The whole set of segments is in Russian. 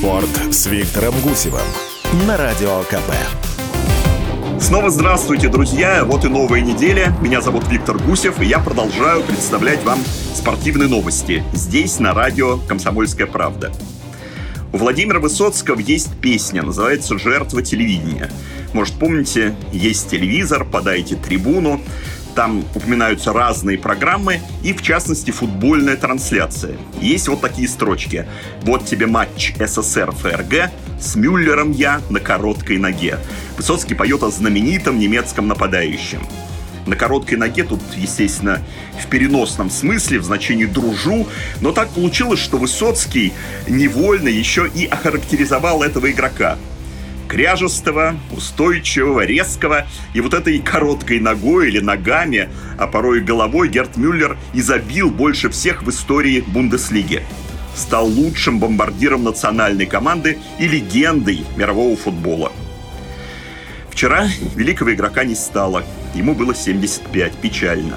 Спорт с Виктором Гусевым на Радио КП. Снова здравствуйте, друзья! Вот и новая неделя. Меня зовут Виктор Гусев, и я продолжаю представлять вам спортивные новости здесь, на радио «Комсомольская правда». У Владимира Высоцкого есть песня, называется «Жертва телевидения». Может, помните, есть телевизор, подайте трибуну. Там упоминаются разные программы и, в частности, футбольная трансляция. Есть вот такие строчки. Вот тебе матч СССР ФРГ, с Мюллером я на короткой ноге. Высоцкий поет о знаменитом немецком нападающем. На короткой ноге тут, естественно, в переносном смысле, в значении «дружу», но так получилось, что Высоцкий невольно еще и охарактеризовал этого игрока – кряжестого, устойчивого, резкого. И вот этой короткой ногой или ногами, а порой головой Герт Мюллер изобил больше всех в истории Бундеслиги. Стал лучшим бомбардиром национальной команды и легендой мирового футбола. Вчера великого игрока не стало. Ему было 75. Печально.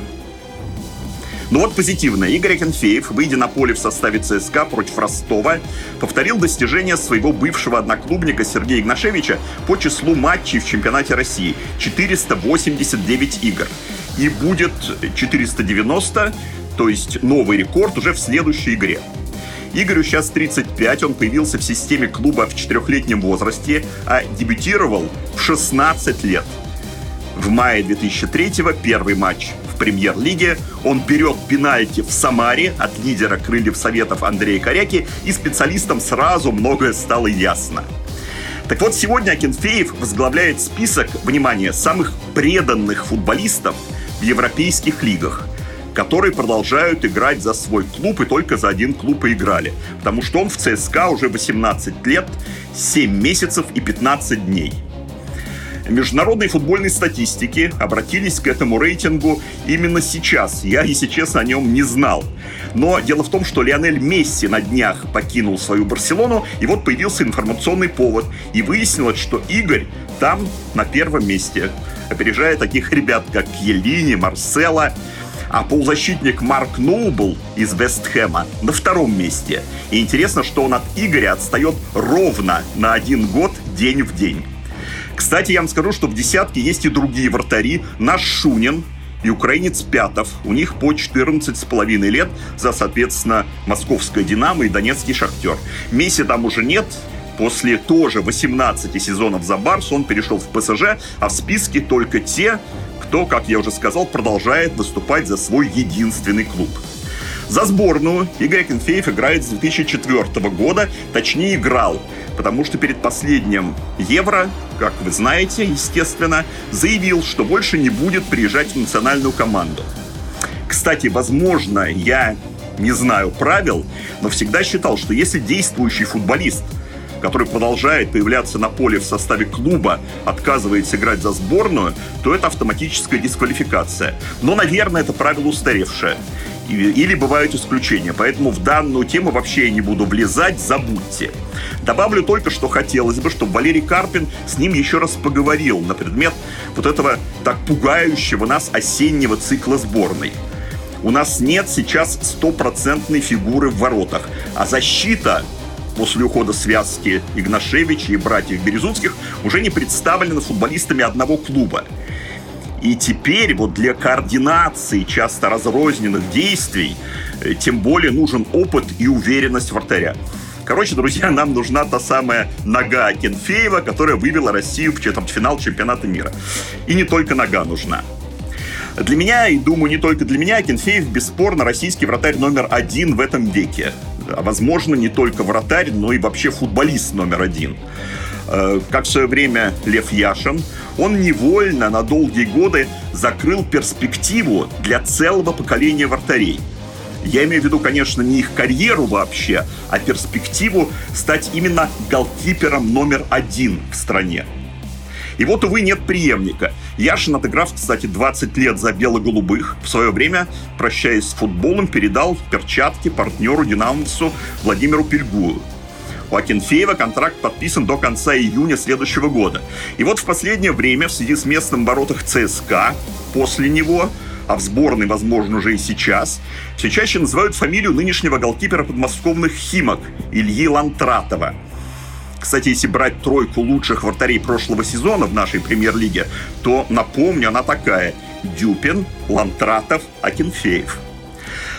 Ну вот позитивно. Игорь Акинфеев, выйдя на поле в составе ЦСКА против Ростова, повторил достижения своего бывшего одноклубника Сергея Игнашевича по числу матчей в чемпионате России. 489 игр. И будет 490, то есть новый рекорд уже в следующей игре. Игорю сейчас 35, он появился в системе клуба в четырехлетнем возрасте, а дебютировал в 16 лет. В мае 2003 первый матч в премьер-лиге. Он берет пенальти в Самаре от лидера крыльев Советов Андрея Коряки, и специалистам сразу многое стало ясно. Так вот, сегодня Акинфеев возглавляет список, внимание, самых преданных футболистов в европейских лигах которые продолжают играть за свой клуб и только за один клуб и играли. Потому что он в ЦСКА уже 18 лет, 7 месяцев и 15 дней. Международные футбольные статистики обратились к этому рейтингу именно сейчас. Я, если честно, о нем не знал. Но дело в том, что Лионель Месси на днях покинул свою Барселону, и вот появился информационный повод. И выяснилось, что Игорь там на первом месте, опережая таких ребят, как Елини, Марсела, а полузащитник Марк Ноубл из Вестхэма на втором месте. И интересно, что он от Игоря отстает ровно на один год день в день. Кстати, я вам скажу, что в десятке есть и другие вратари. Наш Шунин, и украинец Пятов. У них по 14 с половиной лет за, соответственно, московская «Динамо» и донецкий «Шахтер». Месси там уже нет, После тоже 18 сезонов за Барс он перешел в ПСЖ, а в списке только те, кто, как я уже сказал, продолжает выступать за свой единственный клуб. За сборную Игорь Акинфеев играет с 2004 года, точнее играл, потому что перед последним Евро, как вы знаете, естественно, заявил, что больше не будет приезжать в национальную команду. Кстати, возможно, я не знаю правил, но всегда считал, что если действующий футболист – который продолжает появляться на поле в составе клуба, отказывается играть за сборную, то это автоматическая дисквалификация. Но, наверное, это правило устаревшее. Или бывают исключения. Поэтому в данную тему вообще я не буду влезать, забудьте. Добавлю только, что хотелось бы, чтобы Валерий Карпин с ним еще раз поговорил на предмет вот этого так пугающего нас осеннего цикла сборной. У нас нет сейчас стопроцентной фигуры в воротах, а защита после ухода связки Игнашевича и братьев Березутских уже не представлены футболистами одного клуба. И теперь вот для координации часто разрозненных действий э, тем более нужен опыт и уверенность вратаря. Короче, друзья, нам нужна та самая нога Кенфеева, которая вывела Россию в четвертьфинал чемпионата мира. И не только нога нужна. Для меня, и думаю, не только для меня, Кенфеев бесспорно российский вратарь номер один в этом веке а возможно не только вратарь, но и вообще футболист номер один. Э, как в свое время Лев Яшин, он невольно на долгие годы закрыл перспективу для целого поколения вратарей. Я имею в виду, конечно, не их карьеру вообще, а перспективу стать именно голкипером номер один в стране. И вот, увы, нет преемника. Яшин, отыграв, кстати, 20 лет за бело-голубых, в свое время, прощаясь с футболом, передал перчатки партнеру динамовцу Владимиру Пельгую. У Акинфеева контракт подписан до конца июня следующего года. И вот в последнее время в связи с местным воротах ЦСКА после него а в сборной, возможно, уже и сейчас, все чаще называют фамилию нынешнего голкипера подмосковных «Химок» Ильи Лантратова – Кстати, если брать тройку лучших вратарей прошлого сезона в нашей премьер-лиге, то, напомню, она такая. Дюпин, Лантратов, Акинфеев.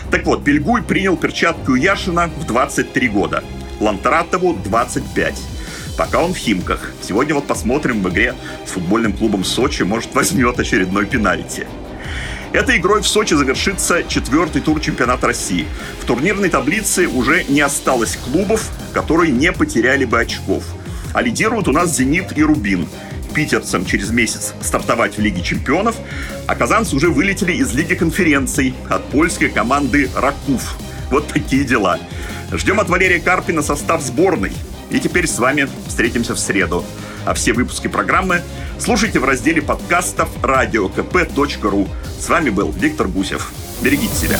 Так вот, Бельгуй принял перчатку Яшина в 23 года. Лантратову 25. Пока он в Химках. Сегодня вот посмотрим в игре с футбольным клубом Сочи, может возьмет очередной пенальти. Этой игрой в Сочи завершится четвертый тур чемпионата России. В турнирной таблице уже не осталось клубов, которые не потеряли бы очков. А лидируют у нас «Зенит» и «Рубин». Питерцам через месяц стартовать в Лиге чемпионов, а казанцы уже вылетели из Лиги конференций от польской команды «Ракуф». Вот такие дела. Ждем от Валерия Карпина состав сборной. И теперь с вами встретимся в среду. А все выпуски программы слушайте в разделе подкастов радиокп.ру. С вами был Виктор Гусев. Берегите себя.